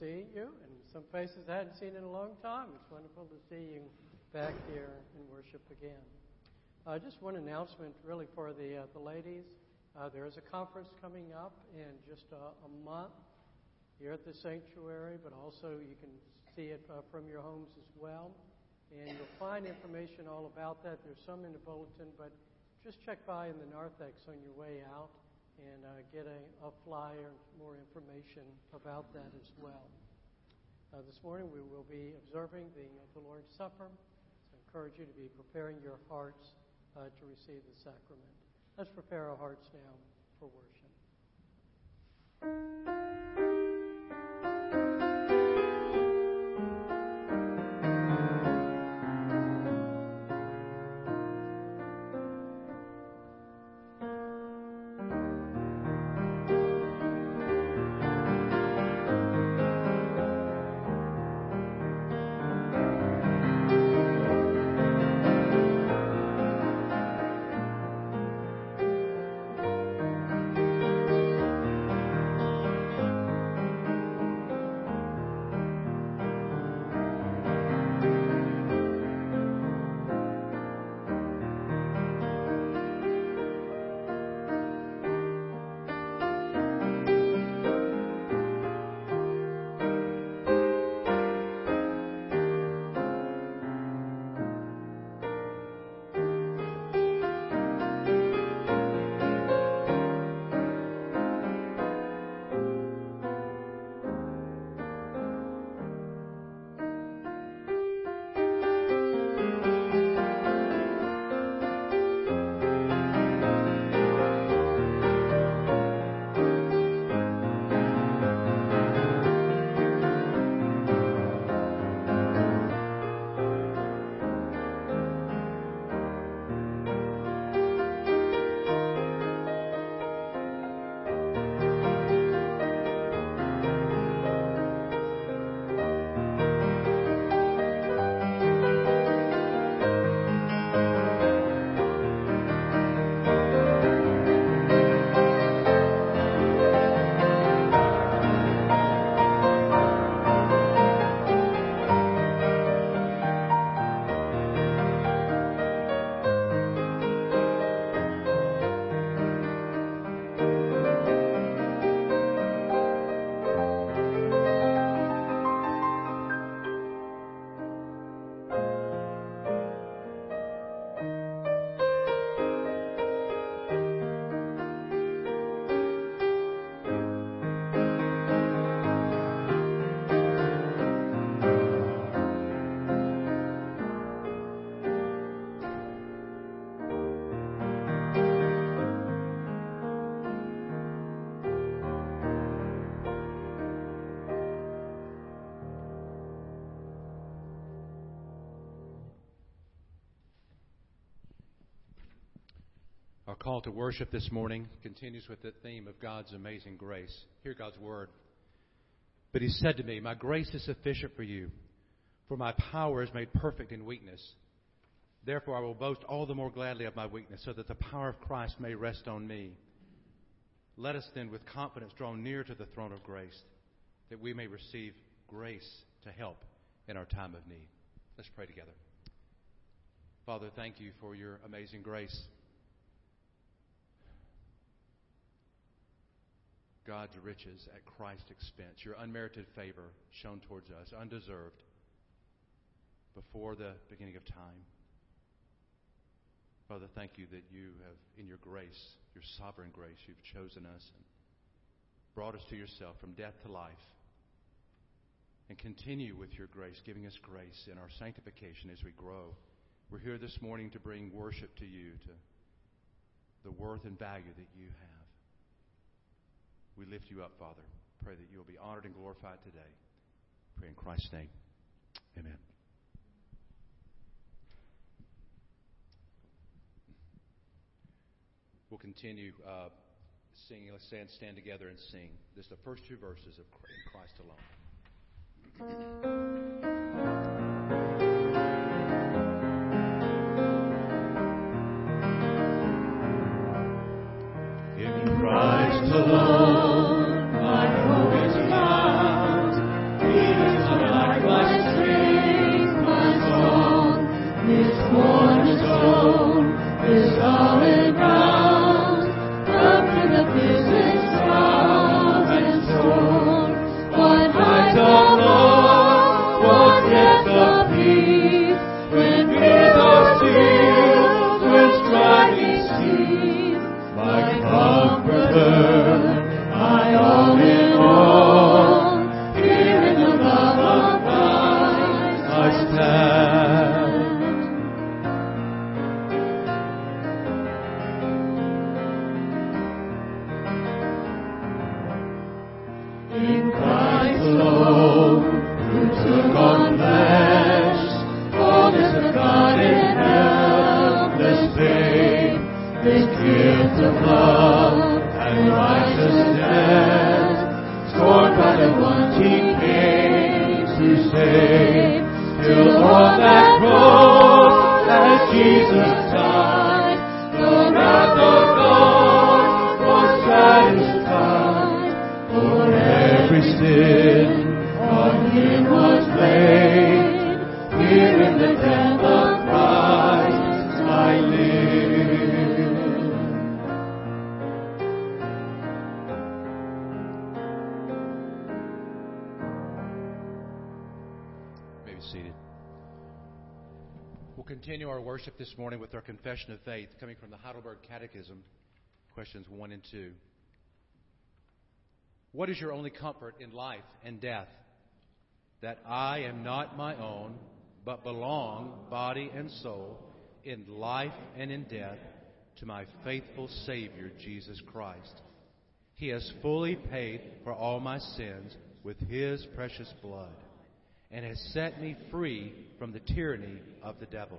to you, and some faces I hadn't seen in a long time. It's wonderful to see you back here in worship again. Uh, just one announcement, really, for the uh, the ladies. Uh, there is a conference coming up in just a, a, month here at the sanctuary, but also you can see it uh, from your homes as well. And you'll find information all about that. There's some in the bulletin, but just check by in the narthex on your way out and uh, get a, a flyer, more information about that as well. Uh, this morning we will be observing the, uh, the Lord's Supper. So I encourage you to be preparing your hearts uh, to receive the sacrament. Let's prepare our hearts now for worship. Call to worship this morning continues with the theme of God's amazing grace. Hear God's word. But he said to me, My grace is sufficient for you, for my power is made perfect in weakness. Therefore, I will boast all the more gladly of my weakness, so that the power of Christ may rest on me. Let us then, with confidence, draw near to the throne of grace, that we may receive grace to help in our time of need. Let's pray together. Father, thank you for your amazing grace. God's riches at Christ's expense, your unmerited favor shown towards us, undeserved, before the beginning of time. Father, thank you that you have, in your grace, your sovereign grace, you've chosen us and brought us to yourself from death to life. And continue with your grace, giving us grace in our sanctification as we grow. We're here this morning to bring worship to you, to the worth and value that you have. We lift you up, Father. Pray that you'll be honored and glorified today. Pray in Christ's name. Amen. We'll continue uh, singing. Let's stand, stand together and sing. This is the first two verses of Christ alone. In Christ Catechism, questions 1 and 2. What is your only comfort in life and death? That I am not my own, but belong, body and soul, in life and in death, to my faithful Savior, Jesus Christ. He has fully paid for all my sins with His precious blood and has set me free from the tyranny of the devil.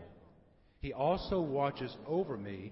He also watches over me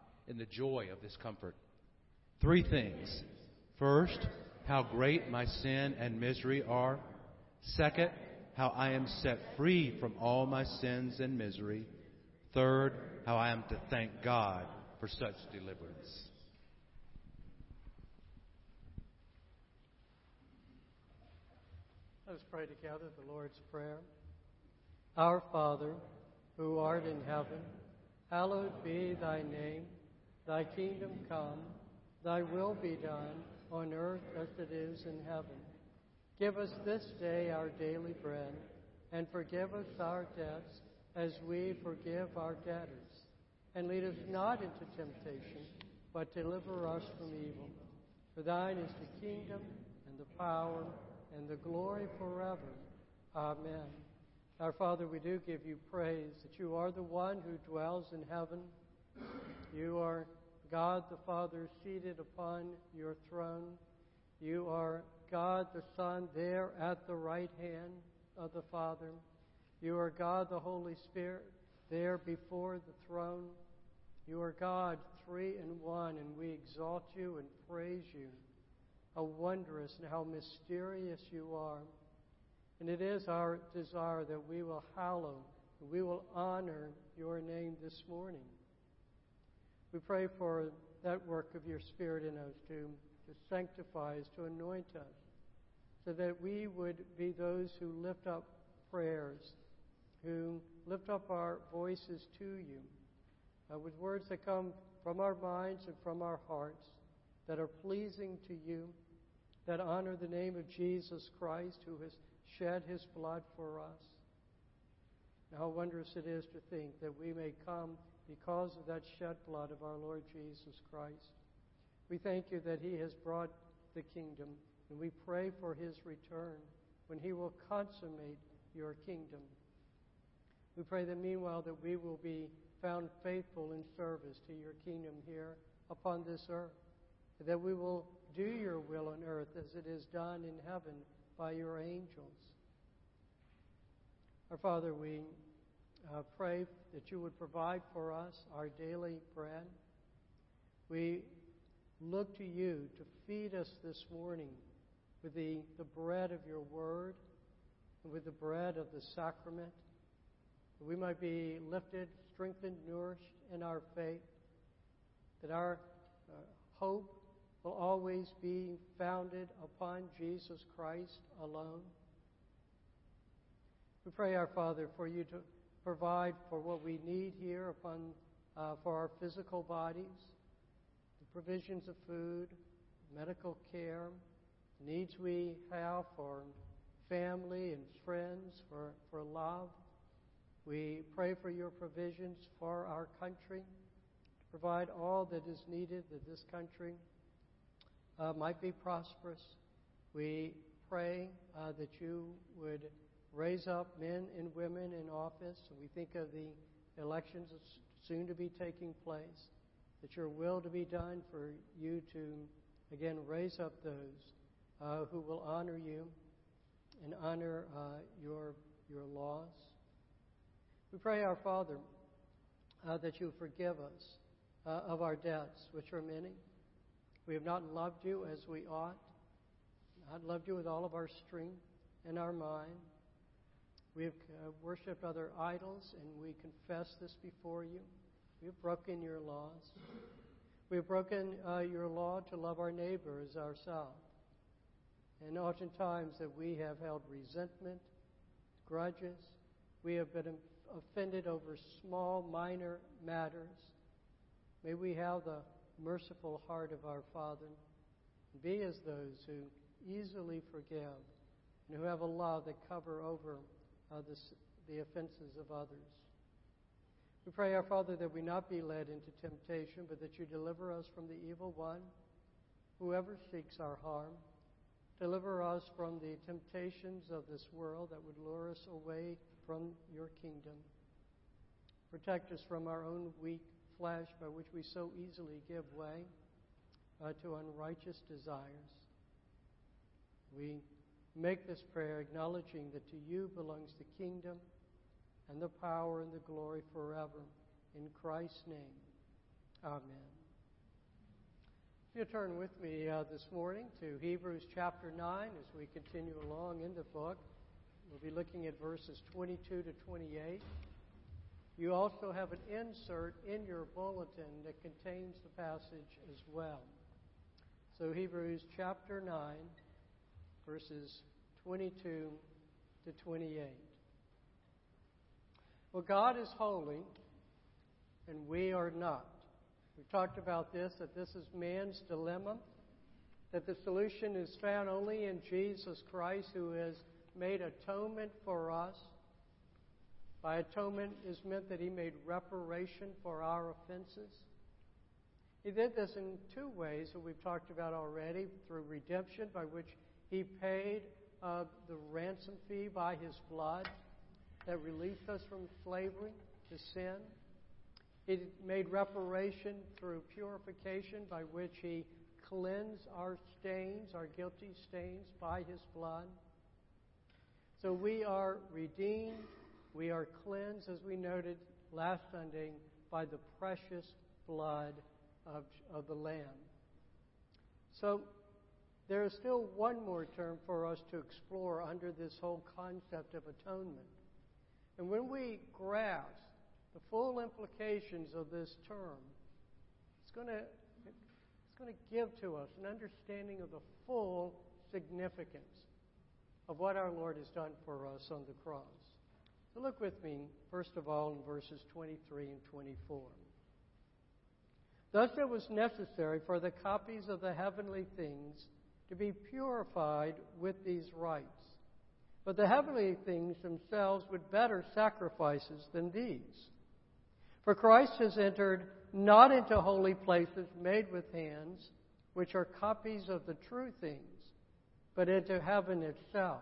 in the joy of this comfort? Three things. First, how great my sin and misery are. Second, how I am set free from all my sins and misery. Third, how I am to thank God for such deliverance. Let us pray together the Lord's Prayer. Our Father, who art in heaven, hallowed be thy name. Thy kingdom come, thy will be done, on earth as it is in heaven. Give us this day our daily bread, and forgive us our debts as we forgive our debtors. And lead us not into temptation, but deliver us from evil. For thine is the kingdom, and the power, and the glory forever. Amen. Our Father, we do give you praise that you are the one who dwells in heaven. You are God the Father seated upon your throne. You are God the Son there at the right hand of the Father. You are God the Holy Spirit there before the throne. You are God three in one, and we exalt you and praise you. How wondrous and how mysterious you are. And it is our desire that we will hallow, we will honor your name this morning. We pray for that work of your Spirit in us to, to sanctify us, to anoint us, so that we would be those who lift up prayers, who lift up our voices to you, uh, with words that come from our minds and from our hearts, that are pleasing to you, that honor the name of Jesus Christ, who has shed his blood for us. And how wondrous it is to think that we may come because of that shed blood of our Lord Jesus Christ. We thank you that he has brought the kingdom, and we pray for his return when he will consummate your kingdom. We pray that meanwhile that we will be found faithful in service to your kingdom here upon this earth, that we will do your will on earth as it is done in heaven by your angels. Our Father, we uh, pray that you would provide for us our daily bread. We look to you to feed us this morning with the, the bread of your word and with the bread of the sacrament, that we might be lifted, strengthened, nourished in our faith, that our uh, hope will always be founded upon Jesus Christ alone. We pray, our Father, for you to provide for what we need here upon uh, for our physical bodies, the provisions of food, medical care, needs we have for family and friends, for, for love. We pray for your provisions for our country, to provide all that is needed that this country uh, might be prosperous. We pray uh, that you would raise up men and women in office. We think of the elections that's soon to be taking place, that your will to be done for you to, again, raise up those uh, who will honor you and honor uh, your, your laws. We pray, our Father, uh, that you forgive us uh, of our debts, which are many. We have not loved you as we ought, not loved you with all of our strength and our mind. We have uh, worshipped other idols, and we confess this before you. We have broken your laws. We have broken uh, your law to love our neighbor as ourselves. And oftentimes that we have held resentment, grudges. We have been offended over small, minor matters. May we have the merciful heart of our Father. Be as those who easily forgive and who have a love that cover over uh, the, offenses of others. We pray, our Father, that we not be led into temptation, but that you deliver us from the evil one, whoever seeks our harm. Deliver us from the temptations of this world that would lure us away from your kingdom. Protect us from our own weak flesh by which we so easily give way uh, to unrighteous desires. We make this prayer acknowledging that to you belongs the kingdom and the power and the glory forever. In Christ's name, amen. If you turn with me uh, this morning to Hebrews chapter 9 as we continue along in the book, we'll be looking at verses 22 to 28. You also have an insert in your bulletin that contains the passage as well. So, Hebrews chapter 9, verses 22 to 28. Well, God is holy, and we are not. We've talked about this, that this is man's dilemma, that the solution is found only in Jesus Christ, who has made atonement for us. By atonement is meant that he made reparation for our offenses. He did this in two ways that we've talked about already through redemption, by which he paid uh, the ransom fee by his blood that released us from slavery to sin. He made reparation through purification by which He cleansed our stains, our guilty stains, by His blood. So we are redeemed, we are cleansed, as we noted last Sunday, by the precious blood of, of the Lamb. So there is still one more term for us to explore under this whole concept of atonement. And when we grasp the full implications of this term, it's going to it's going to give to us an understanding of the full significance of what our Lord has done for us on the cross. So look with me, first of all, in verses 23 and 24. Thus it was necessary for the copies of the heavenly things to be purified with these rites. But the heavenly things themselves would better sacrifices than these. For Christ has entered not into holy places made with hands, which are copies of the true things, but into heaven itself,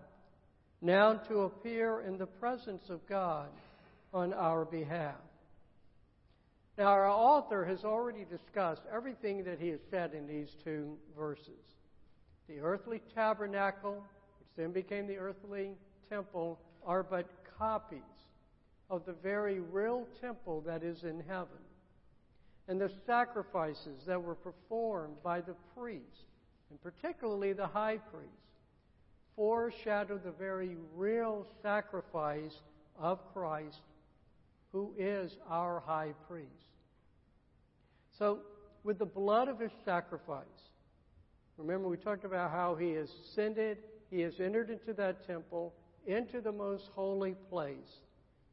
now to appear in the presence of God on our behalf. Now, our author has already discussed everything that he has said in these two verses. The earthly tabernacle, which then became the earthly temple, are but copies of the very real temple that is in heaven. And the sacrifices that were performed by the priests, and particularly the high priest, foreshadow the very real sacrifice of Christ, who is our high priest. So, with the blood of his sacrifice, remember we talked about how he has ascended, he has entered into that temple, into the most holy place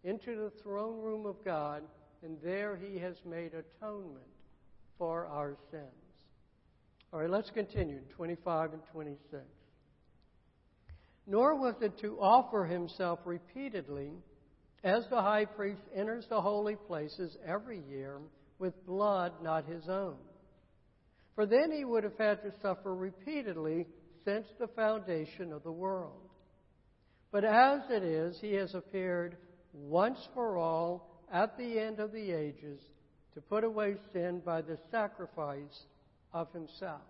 into the throne room of God, and there he has made atonement for our sins. All right, let's continue 25 and 26. Nor was it to offer himself repeatedly as the high priest enters the holy places every year with blood not his own. For then he would have had to suffer repeatedly since the foundation of the world. But as it is, he has appeared once for all at the end of the ages to put away sin by the sacrifice of himself.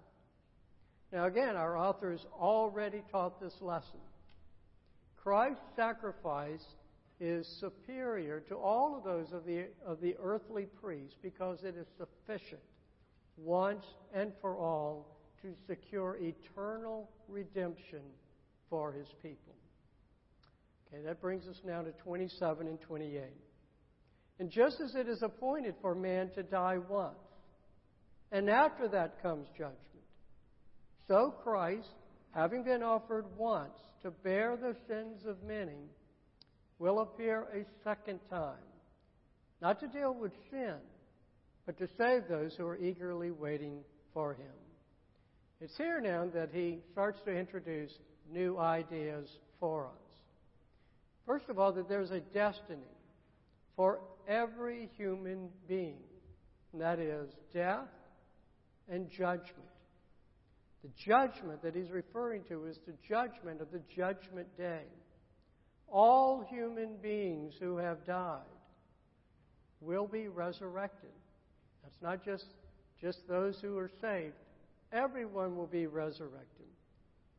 Now, again, our authors already taught this lesson. Christ's sacrifice is superior to all of those of the, of the earthly priests because it is sufficient once and for all to secure eternal redemption for his people. Okay, that brings us now to 27 and 28. And just as it is appointed for man to die once, and after that comes judgment, so Christ, having been offered once to bear the sins of many, will appear a second time, not to deal with sin, but to save those who are eagerly waiting for him. It's here now that he starts to introduce new ideas for us. First of all, that there's a destiny for every human being, and that is death and judgment. The judgment that he's referring to is the judgment of the judgment day. All human beings who have died will be resurrected. That's not just, just those who are saved. Everyone will be resurrected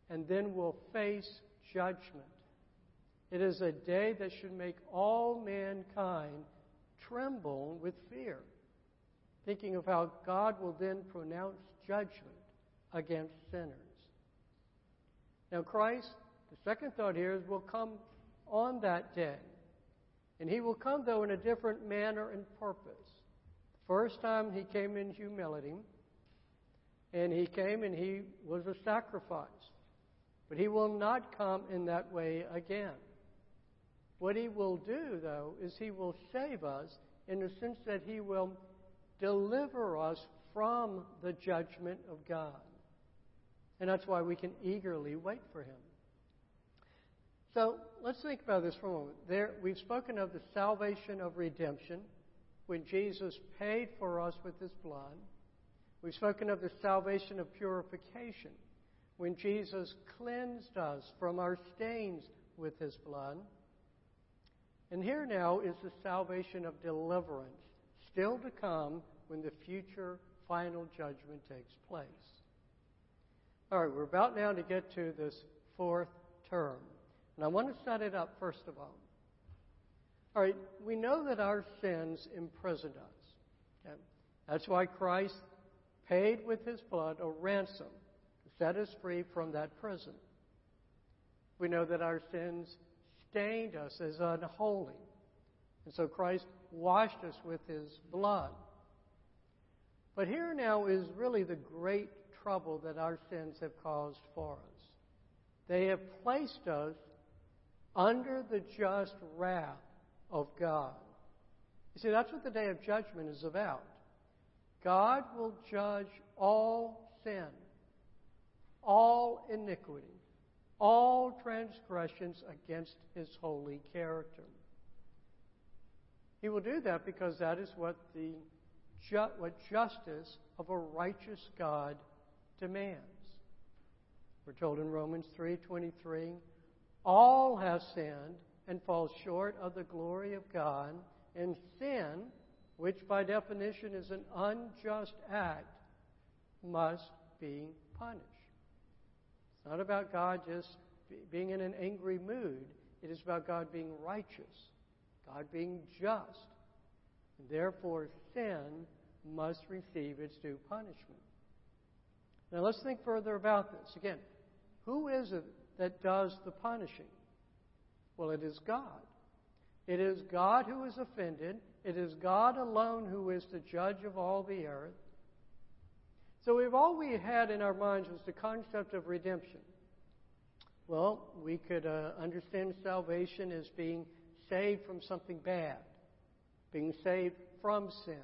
and then will face judgment. It is a day that should make all mankind tremble with fear, thinking of how God will then pronounce judgment against sinners. Now, Christ, the second thought here is, will come on that day. And he will come, though, in a different manner and purpose. First time he came in humility, and he came and he was a sacrifice. But he will not come in that way again. What he will do, though, is he will save us in the sense that he will deliver us from the judgment of God. And that's why we can eagerly wait for him. So let's think about this for a moment. There, we've spoken of the salvation of redemption when Jesus paid for us with his blood. We've spoken of the salvation of purification when Jesus cleansed us from our stains with his blood. And here now is the salvation of deliverance, still to come when the future final judgment takes place. All right, we're about now to get to this fourth term. And I want to set it up first of all. All right, we know that our sins imprisoned us. Okay? That's why Christ paid with his blood a ransom to set us free from that prison. We know that our sins stained us as unholy. And so Christ washed us with his blood. But here now is really the great trouble that our sins have caused for us. They have placed us under the just wrath of God. You see, that's what the day of judgment is about. God will judge all sin, all iniquity, all transgressions against his holy character. He will do that because that is what the ju- what justice of a righteous God demands. We're told in Romans 3:23, all have sinned and fall short of the glory of God, and sin, which by definition is an unjust act, must be punished. It's not about God just being in an angry mood. It is about God being righteous, God being just. And therefore, sin must receive its due punishment. Now, let's think further about this. Again, who is it that does the punishing? Well, it is God. It is God who is offended. It is God alone who is the judge of all the earth. So if all we had in our minds was the concept of redemption, well, we could uh, understand salvation as being saved from something bad, being saved from sin,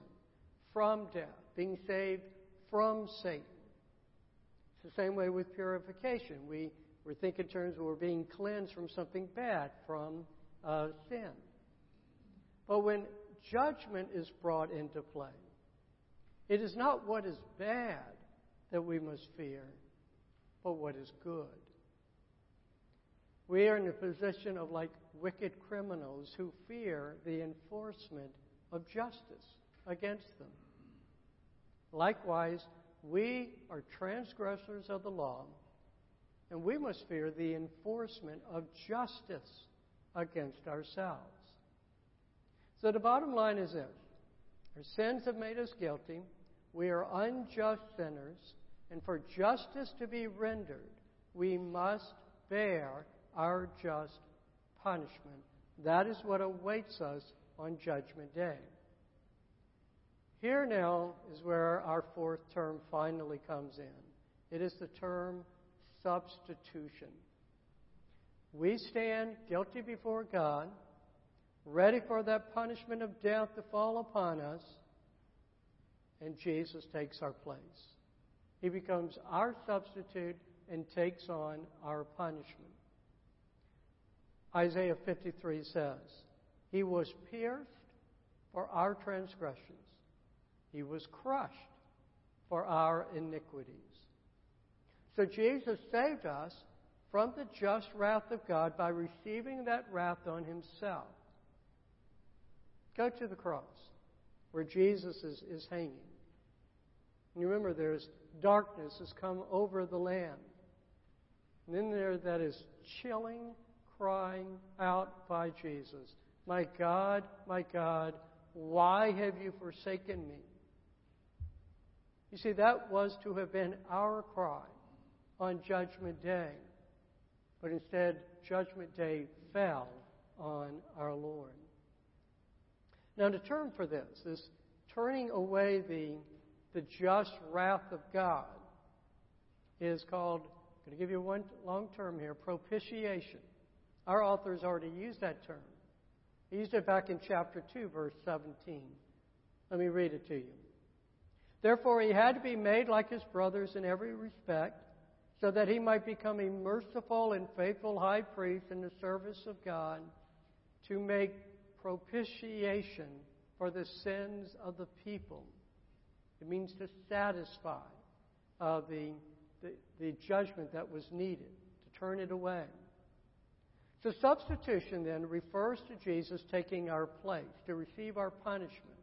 from death, being saved from Satan. It's the same way with purification. We we think in terms of we're being cleansed from something bad, from uh, sin. But when judgment is brought into play, it is not what is bad that we must fear, but what is good. We are in a position of like wicked criminals who fear the enforcement of justice against them. Likewise, we are transgressors of the law, and we must fear the enforcement of justice against ourselves. So the bottom line is this our sins have made us guilty. We are unjust sinners, and for justice to be rendered, we must bear our just punishment. That is what awaits us on Judgment Day. Here now is where our fourth term finally comes in. It is the term substitution. We stand guilty before God, ready for that punishment of death to fall upon us, and Jesus takes our place. He becomes our substitute and takes on our punishment. Isaiah 53 says, He was pierced for our transgressions, He was crushed for our iniquities. So Jesus saved us from the just wrath of God by receiving that wrath on Himself. Go to the cross where Jesus is, is hanging. And you remember, there's darkness has come over the land. And in there, that is chilling crying out by Jesus, My God, my God, why have you forsaken me? You see, that was to have been our cry on Judgment Day. But instead, Judgment Day fell on our Lord. Now, the term for this, this turning away the, the just wrath of God, is called, I'm going to give you one long term here, propitiation. Our authors already used that term. He used it back in chapter 2, verse 17. Let me read it to you. Therefore, he had to be made like his brothers in every respect, so that he might become a merciful and faithful high priest in the service of God to make propitiation for the sins of the people. It means to satisfy uh, the, the, the judgment that was needed, to turn it away. So, substitution then refers to Jesus taking our place, to receive our punishment.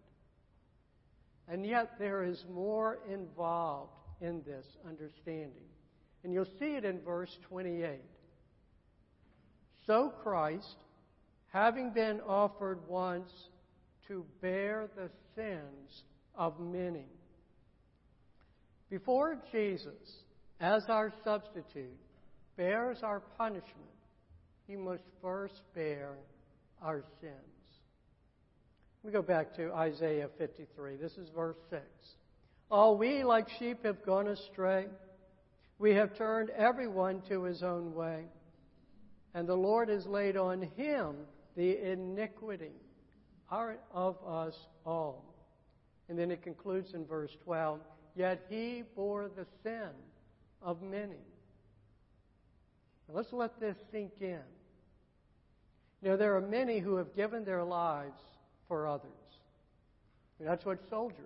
And yet, there is more involved in this understanding. And you'll see it in verse 28. So, Christ, having been offered once to bear the sins of many. Before Jesus, as our substitute, bears our punishment, he must first bear our sins. We go back to Isaiah 53. This is verse 6. All we like sheep have gone astray. We have turned everyone to his own way. And the Lord has laid on him the iniquity of us all. And then it concludes in verse 12 Yet he bore the sin of many. Now let's let this sink in. Know, there are many who have given their lives for others. And that's what soldiers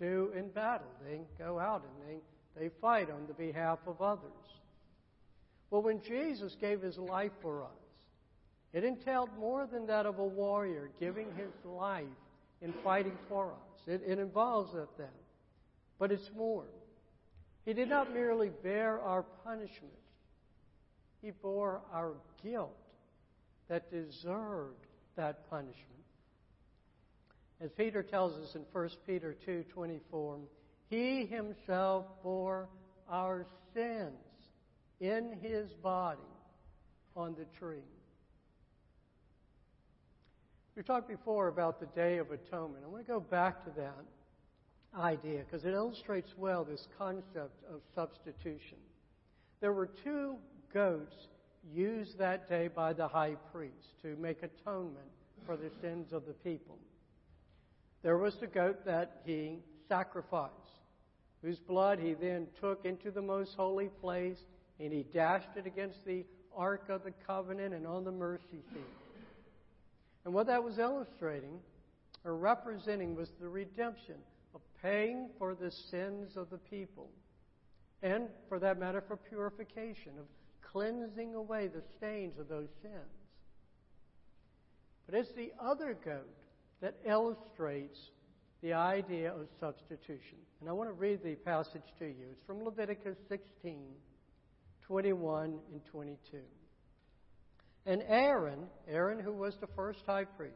do in battle. They go out and they, they fight on the behalf of others. Well, when Jesus gave his life for us, it entailed more than that of a warrior giving his life in fighting for us. It, it involves that then. But it's more. He did not merely bear our punishment, he bore our guilt that deserved that punishment. As Peter tells us in 1 Peter 2:24, he himself bore our sins in his body on the tree. We talked before about the Day of Atonement. I want to go back to that idea because it illustrates well this concept of substitution. There were two goats used that day by the high priest to make atonement for the sins of the people. There was the goat that he sacrificed, whose blood he then took into the most holy place and he dashed it against the Ark of the Covenant and on the mercy seat. And what that was illustrating or representing was the redemption of paying for the sins of the people and for that matter, for purification, of cleansing away the stains of those sins. But it's the other goat that illustrates the idea of substitution. And I want to read the passage to you. It's from Leviticus 16, 21 and 22. And Aaron, Aaron who was the first high priest,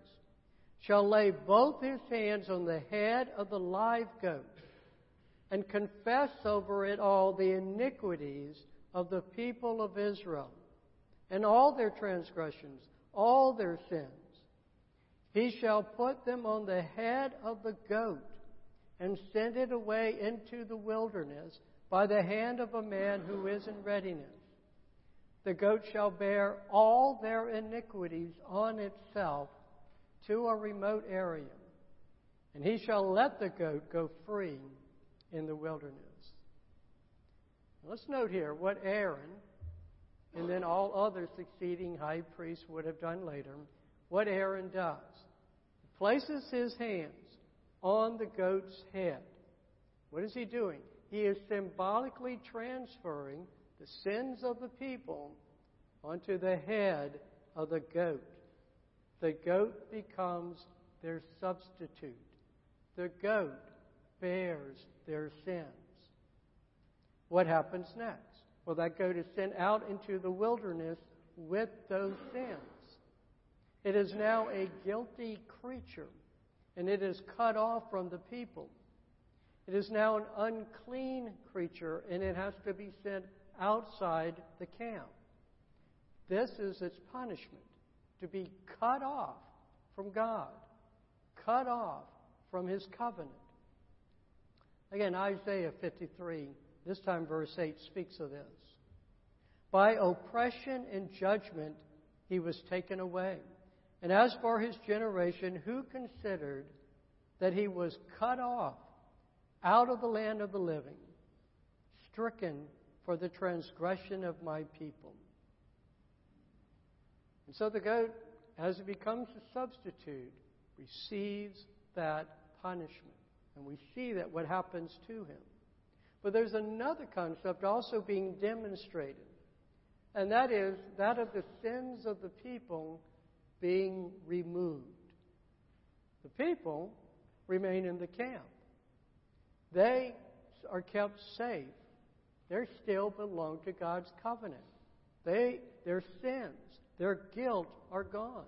shall lay both his hands on the head of the live goat and confess over it all the iniquities of the people of Israel and all their transgressions, all their sins. He shall put them on the head of the goat and send it away into the wilderness by the hand of a man who is in readiness. The goat shall bear all their iniquities on itself to a remote area, and he shall let the goat go free in the wilderness. Let's note here what Aaron and then all other succeeding high priests would have done later. What Aaron does places his hands on the goat's head. What is he doing? He is symbolically transferring the sins of the people onto the head of the goat. The goat becomes their substitute. The goat bears their sins. What happens next? Well, that goat is sent out into the wilderness with those sins. It is now a guilty creature, and it is cut off from the people. It is now an unclean creature, and it has to be sent outside the camp. This is its punishment to be cut off from God, cut off from His covenant. Again, Isaiah 53, this time verse 8, speaks of this. By oppression and judgment he was taken away. And as for his generation, who considered that he was cut off out of the land of the living, stricken for the transgression of my people? And so the goat, as it becomes a substitute, receives that punishment. And we see that what happens to him. But there's another concept also being demonstrated, and that is that of the sins of the people being removed. The people remain in the camp. They are kept safe. They still belong to God's covenant. They, their sins, their guilt are gone.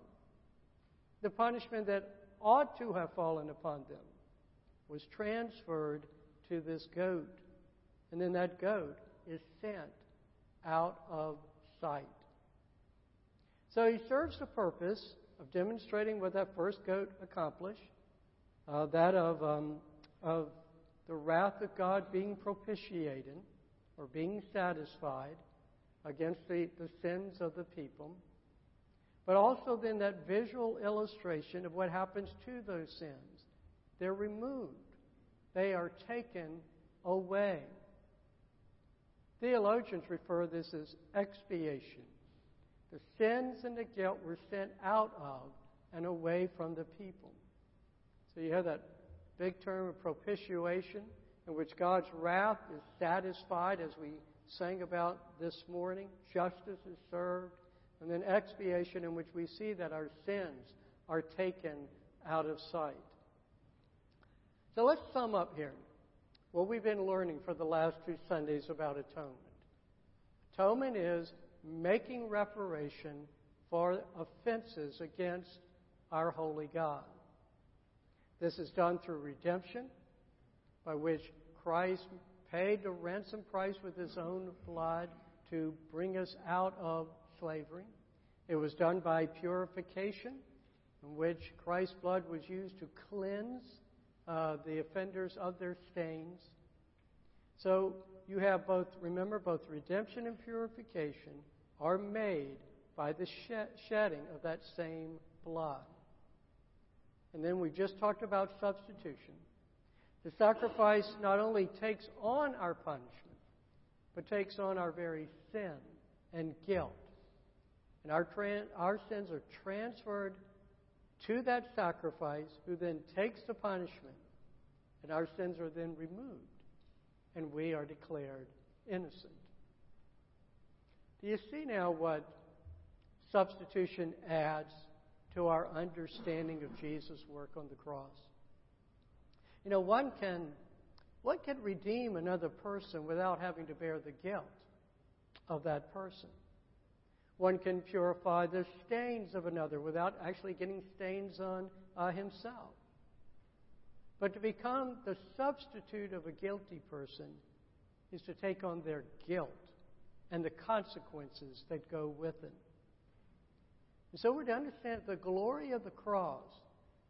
The punishment that ought to have fallen upon them was transferred to this goat. And then that goat is sent out of sight. So he serves the purpose of demonstrating what that first goat accomplished uh, that of, um, of the wrath of God being propitiated or being satisfied against the, the sins of the people. But also then that visual illustration of what happens to those sins. They're removed, they are taken away. Theologians refer to this as expiation. The sins and the guilt were sent out of and away from the people. So you have that big term of propitiation, in which God's wrath is satisfied, as we sang about this morning. Justice is served. And then expiation, in which we see that our sins are taken out of sight. So let's sum up here what we've been learning for the last two Sundays about atonement. Atonement is making reparation for offenses against our holy God. This is done through redemption, by which Christ paid the ransom price with his own blood to bring us out of slavery. It was done by purification, in which Christ's blood was used to cleanse uh, the offenders of their stains. So you have both, remember, both redemption and purification are made by the shedding of that same blood. And then we just talked about substitution. The sacrifice not only takes on our punishment, but takes on our very sin and guilt. And our, our sins are transferred to that sacrifice, who then takes the punishment, and our sins are then removed, and we are declared innocent. Do you see now what substitution adds to our understanding of Jesus' work on the cross? You know, one can one can redeem another person without having to bear the guilt of that person. One can purify the stains of another without actually getting stains on uh, himself. But to become the substitute of a guilty person is to take on their guilt and the consequences that go with it. And so we're to understand the glory of the cross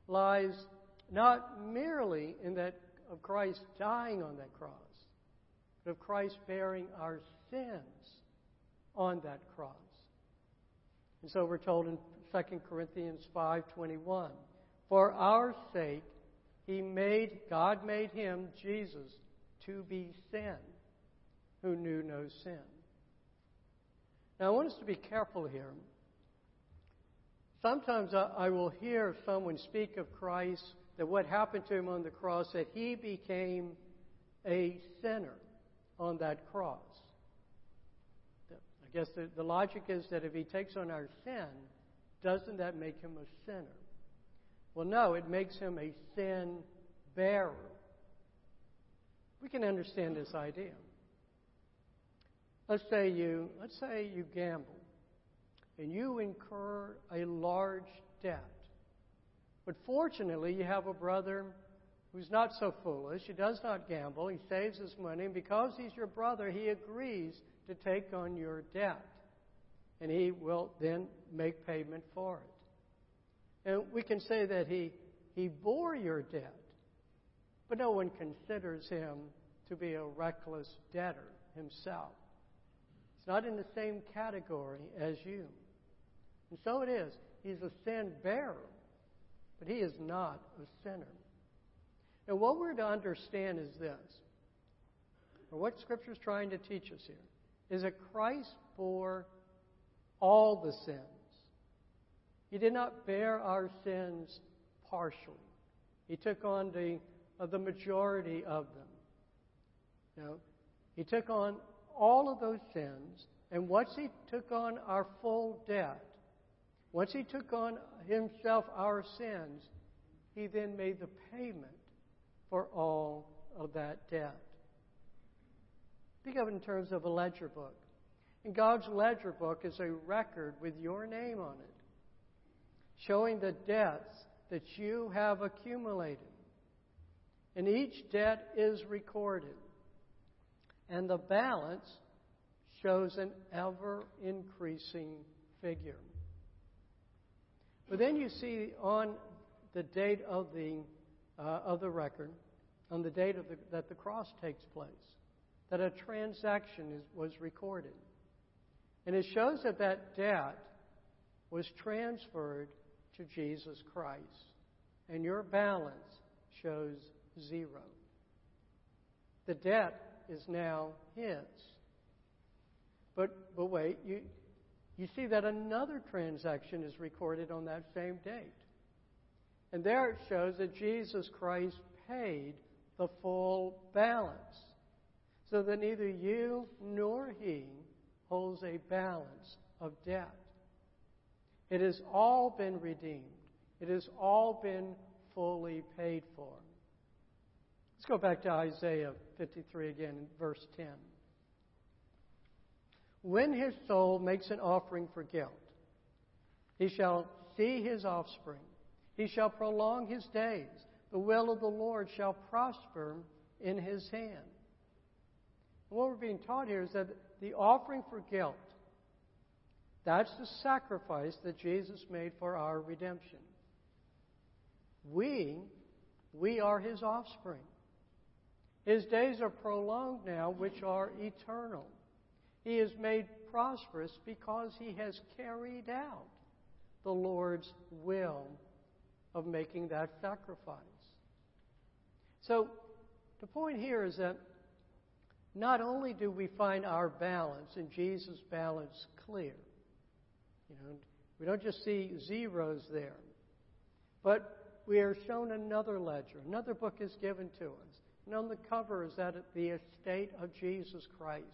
lies not merely in that of Christ dying on that cross, but of Christ bearing our sins on that cross. And so we're told in 2 Corinthians 5:21, "For our sake he made God made him Jesus to be sin who knew no sin." Now I want us to be careful here. Sometimes I, I will hear someone speak of Christ that what happened to him on the cross that he became a sinner on that cross. I guess the, the logic is that if he takes on our sin, doesn't that make him a sinner? Well, no, it makes him a sin bearer. We can understand this idea. Let's say you let's say you gamble and you incur a large debt. But fortunately, you have a brother who's not so foolish. He does not gamble. He saves his money. And because he's your brother, he agrees to take on your debt. And he will then make payment for it. And we can say that he, he bore your debt, but no one considers him to be a reckless debtor himself. He's not in the same category as you. And so it is. He's a sin bearer, but he is not a sinner. And what we're to understand is this, or what Scripture is trying to teach us here, is that Christ bore all the sins. He did not bear our sins partially. He took on the, uh, the majority of them. You know, he took on all of those sins, and once he took on our full debt, once he took on himself our sins, he then made the payment for all of that debt. Think of it in terms of a ledger book. And God's ledger book is a record with your name on it, showing the debts that you have accumulated. And each debt is recorded. And the balance shows an ever increasing figure. But then you see on the date of the, uh, of the record, on the date the, that the cross takes place, that a transaction is, was recorded. And it shows that that debt was transferred to Jesus Christ. And your balance shows zero. The debt is now His. But, but wait, you, you see that another transaction is recorded on that same date. And there it shows that Jesus Christ paid the full balance. So that neither you nor he holds a balance of debt. It has all been redeemed. It has all been fully paid for. Let's go back to Isaiah 53 again, verse 10 when his soul makes an offering for guilt, he shall see his offspring. He shall prolong his days. The will of the Lord shall prosper in his hand. And what we're being taught here is that the offering for guilt, that's the sacrifice that Jesus made for our redemption. We, we are his offspring. His days are prolonged now, which are eternal. He is made prosperous because he has carried out the Lord's will of making that sacrifice. So, the point here is that not only do we find our balance and Jesus' balance clear, you know, we don't just see zeros there, but we are shown another ledger. Another book is given to us. And on the cover is that the estate of Jesus Christ.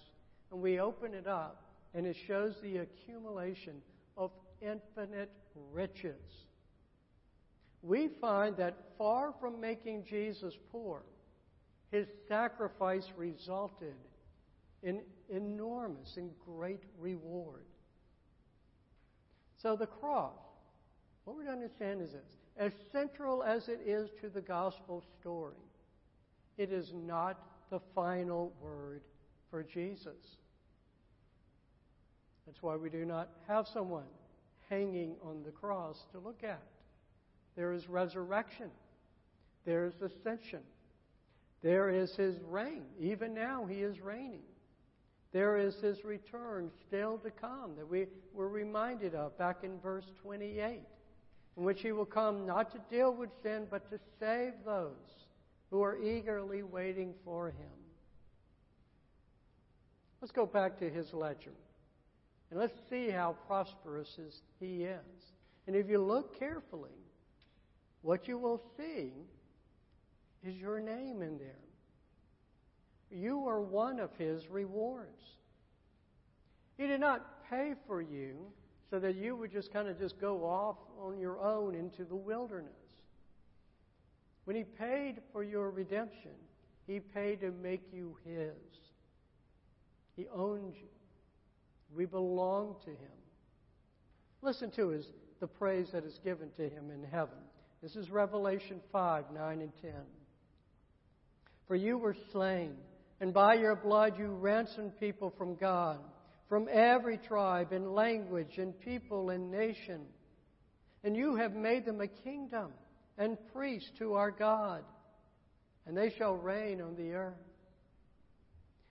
And we open it up, and it shows the accumulation of infinite riches. We find that far from making Jesus poor, his sacrifice resulted in enormous and great reward. So the cross, what we're to understand is this as central as it is to the gospel story, it is not the final word for Jesus. That's why we do not have someone hanging on the cross to look at. There is resurrection. There is ascension. There is his reign. Even now, he is reigning. There is his return still to come that we were reminded of back in verse 28, in which he will come not to deal with sin, but to save those who are eagerly waiting for him. Let's go back to his ledger. And let's see how prosperous he is. And if you look carefully, what you will see is your name in there. You are one of his rewards. He did not pay for you so that you would just kind of just go off on your own into the wilderness. When he paid for your redemption, he paid to make you his. He owned you. We belong to him. Listen to his the praise that is given to him in heaven. This is Revelation 5, 9, and 10. For you were slain, and by your blood you ransomed people from God, from every tribe and language and people and nation. And you have made them a kingdom and priests to our God, and they shall reign on the earth.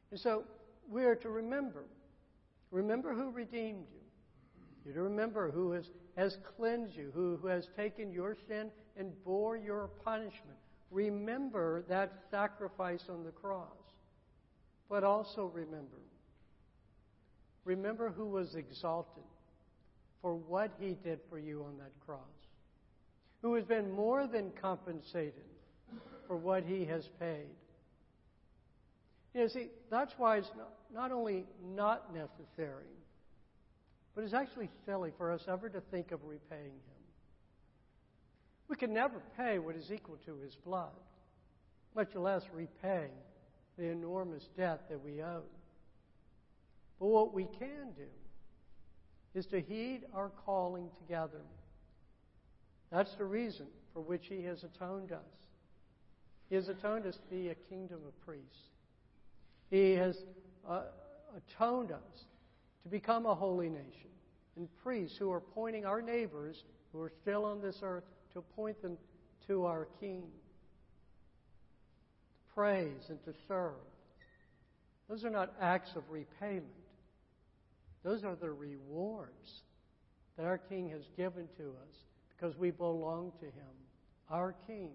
And so we are to remember Remember who redeemed you. You to remember who has, has cleansed you, who, who has taken your sin and bore your punishment. Remember that sacrifice on the cross. But also remember. Remember who was exalted for what he did for you on that cross. Who has been more than compensated for what he has paid. You know, see, that's why it's not, not only not necessary, but it's actually silly for us ever to think of repaying him. We can never pay what is equal to his blood, much less repay the enormous debt that we owe. But what we can do is to heed our calling together. That's the reason for which he has atoned us. He has atoned us to be a kingdom of priests. He has uh, atoned us to become a holy nation and priests who are pointing our neighbors who are still on this earth to point them to our King. Praise and to serve. Those are not acts of repayment. Those are the rewards that our King has given to us because we belong to Him, our King,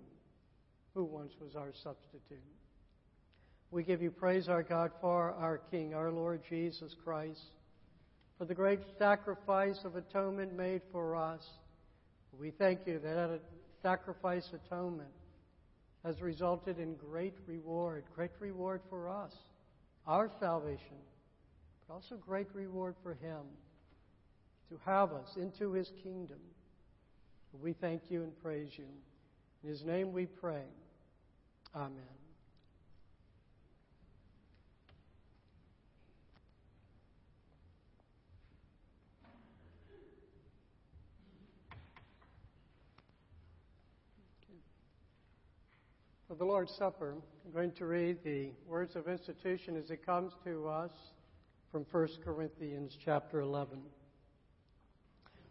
who once was our substitute. We give you praise, our God, for our King, our Lord Jesus Christ, for the great sacrifice of atonement made for us. We thank you that at a sacrifice atonement has resulted in great reward, great reward for us, our salvation, but also great reward for Him to have us into His kingdom. We thank you and praise you. In His name we pray. Amen. For the Lord's Supper, I'm going to read the words of institution as it comes to us from 1 Corinthians chapter 11.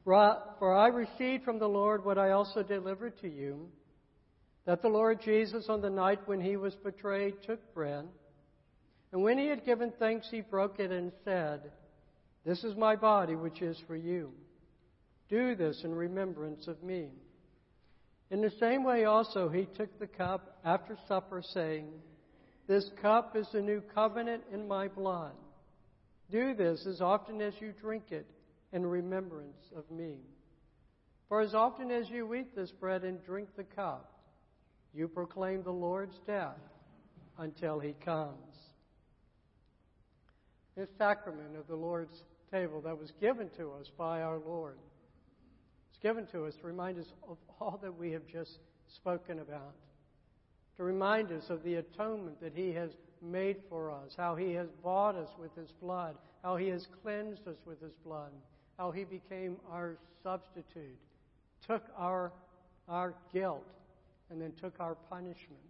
For I received from the Lord what I also delivered to you that the Lord Jesus, on the night when he was betrayed, took bread. And when he had given thanks, he broke it and said, This is my body, which is for you. Do this in remembrance of me. In the same way, also, he took the cup after supper, saying, This cup is the new covenant in my blood. Do this as often as you drink it in remembrance of me. For as often as you eat this bread and drink the cup, you proclaim the Lord's death until he comes. This sacrament of the Lord's table that was given to us by our Lord. Given to us to remind us of all that we have just spoken about, to remind us of the atonement that He has made for us, how He has bought us with His blood, how He has cleansed us with His blood, how He became our substitute, took our, our guilt, and then took our punishment.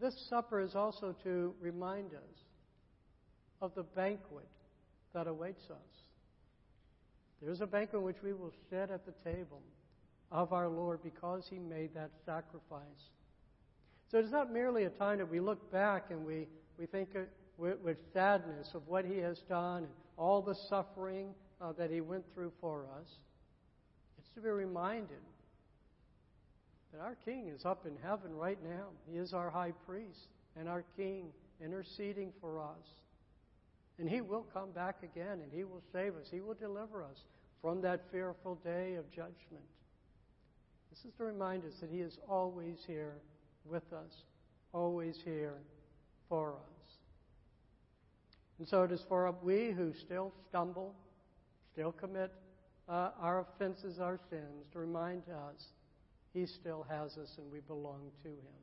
This supper is also to remind us of the banquet that awaits us. There's a banquet which we will sit at the table of our Lord because He made that sacrifice. So it's not merely a time that we look back and we, we think with, sadness of what He has done and all the suffering uh, that He went through for us. It's to be reminded that our King is up in heaven right now. He is our high priest and our King interceding for us. And He will come back again and He will save us. He will deliver us from that fearful day of judgment. This is to remind us that He is always here with us, always here for us. And so it is for we who still stumble, still commit uh, our offenses, our sins, to remind us He still has us and we belong to Him.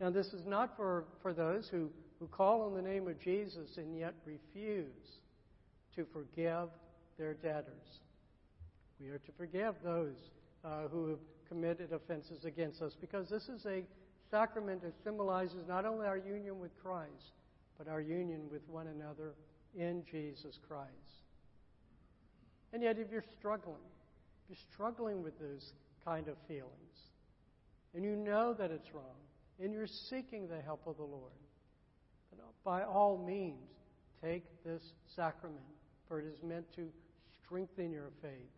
Now, this is not for, for those who, who call on the name of Jesus and yet refuse to forgive their debtors. We are to forgive those uh, who have committed offenses against us because this is a sacrament that symbolizes not only our union with Christ, but our union with one another in Jesus Christ. And yet, if you're struggling, if you're struggling with those kind of feelings, and you know that it's wrong, and you're seeking the help of the Lord, by all means, take this sacrament, for it is meant to strengthen your faith,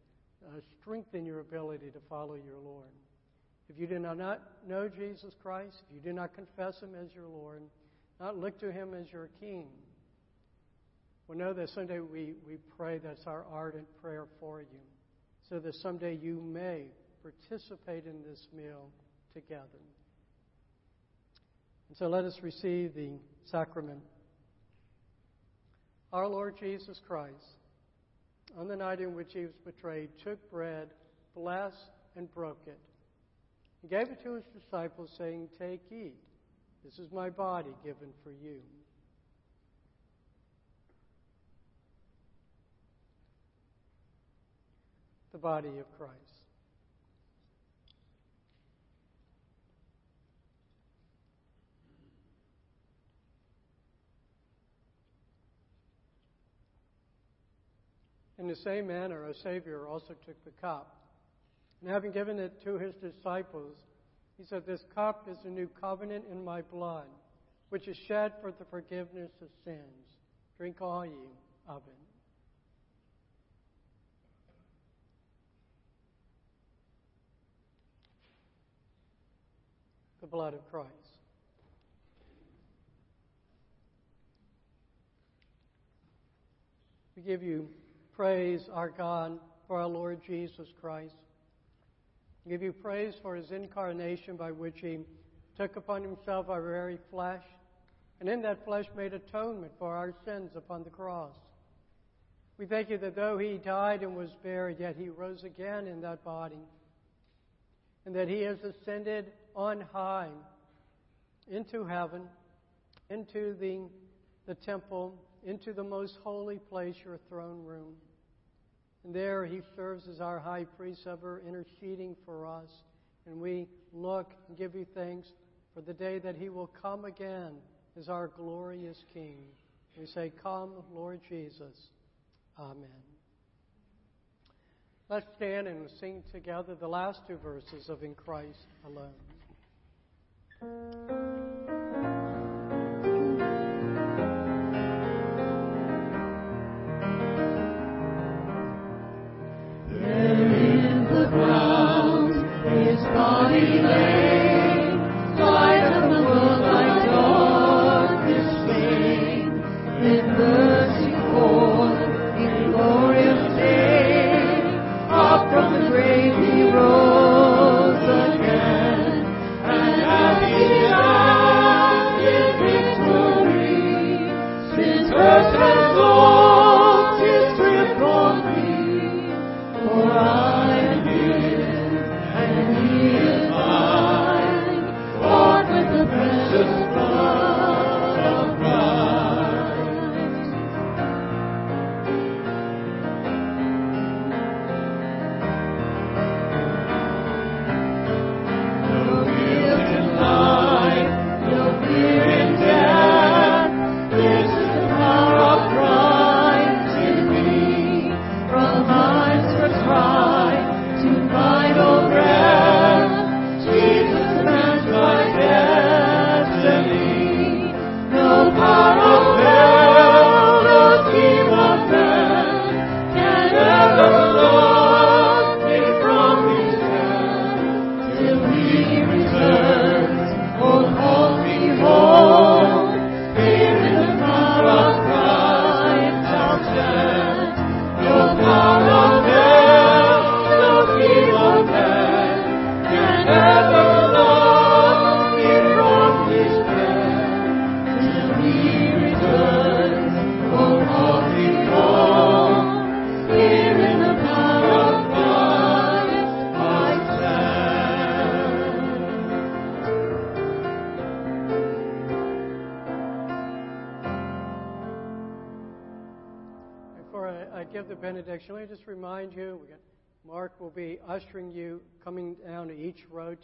uh, strengthen your ability to follow your Lord. If you do not know Jesus Christ, if you do not confess Him as your Lord, not look to Him as your King, well, know that someday we, we pray that's our ardent prayer for you, so that someday you may participate in this meal together. And so let us receive the sacrament. Our Lord Jesus Christ, on the night in which he was betrayed, took bread, blessed, and broke it. He gave it to his disciples, saying, Take, eat. This is my body given for you. The body of Christ. In the same manner, our Savior also took the cup. And having given it to his disciples, he said, This cup is a new covenant in my blood, which is shed for the forgiveness of sins. Drink all ye of it. The blood of Christ. We give you praise, our God, for our Lord Jesus Christ. Give you praise for his incarnation by which he took upon himself our very flesh, and in that flesh made atonement for our sins upon the cross. We thank you that though he died and was buried, yet he rose again in that body, and that he has ascended on high into heaven, into the, the temple, into the most holy place, your throne room. And there he serves as our high priest ever interceding for us. And we look and give you thanks for the day that he will come again as our glorious King. We say, Come, Lord Jesus. Amen. Let's stand and sing together the last two verses of In Christ Alone.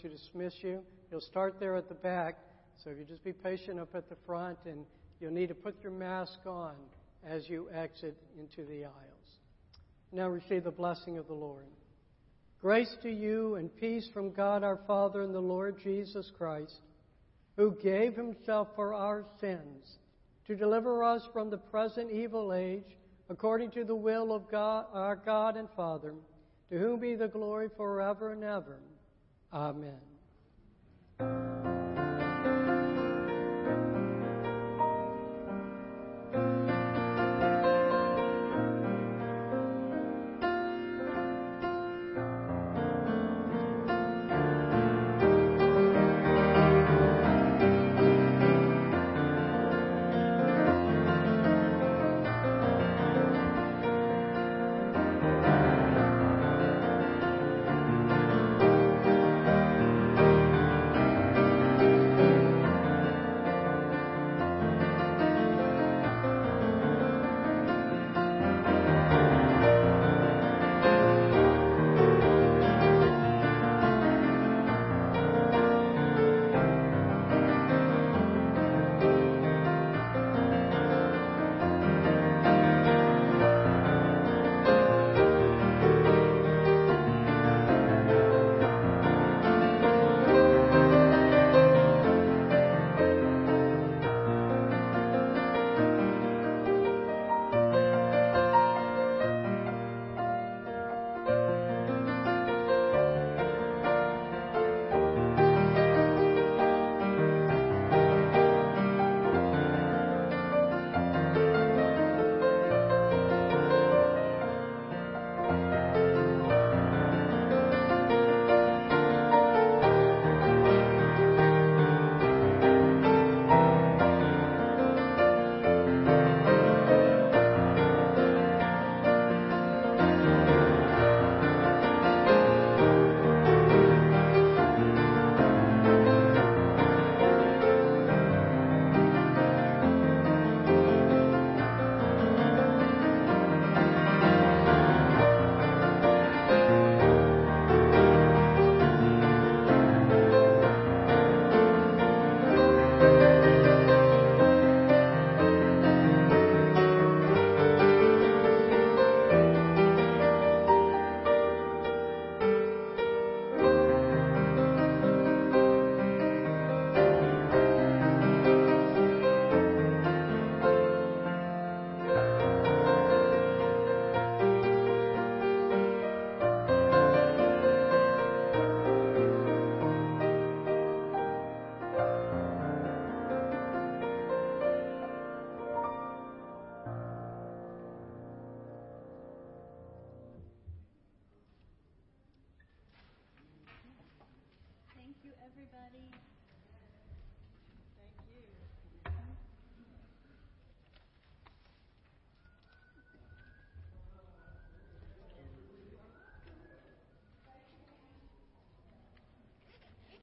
Dismiss you. You'll start there at the back, so if you just be patient up at the front, and you'll need to put your mask on as you exit into the aisles. Now receive the blessing of the Lord. Grace to you and peace from God our Father and the Lord Jesus Christ, who gave himself for our sins to deliver us from the present evil age, according to the will of God, our God and Father, to whom be the glory forever and ever. Amen.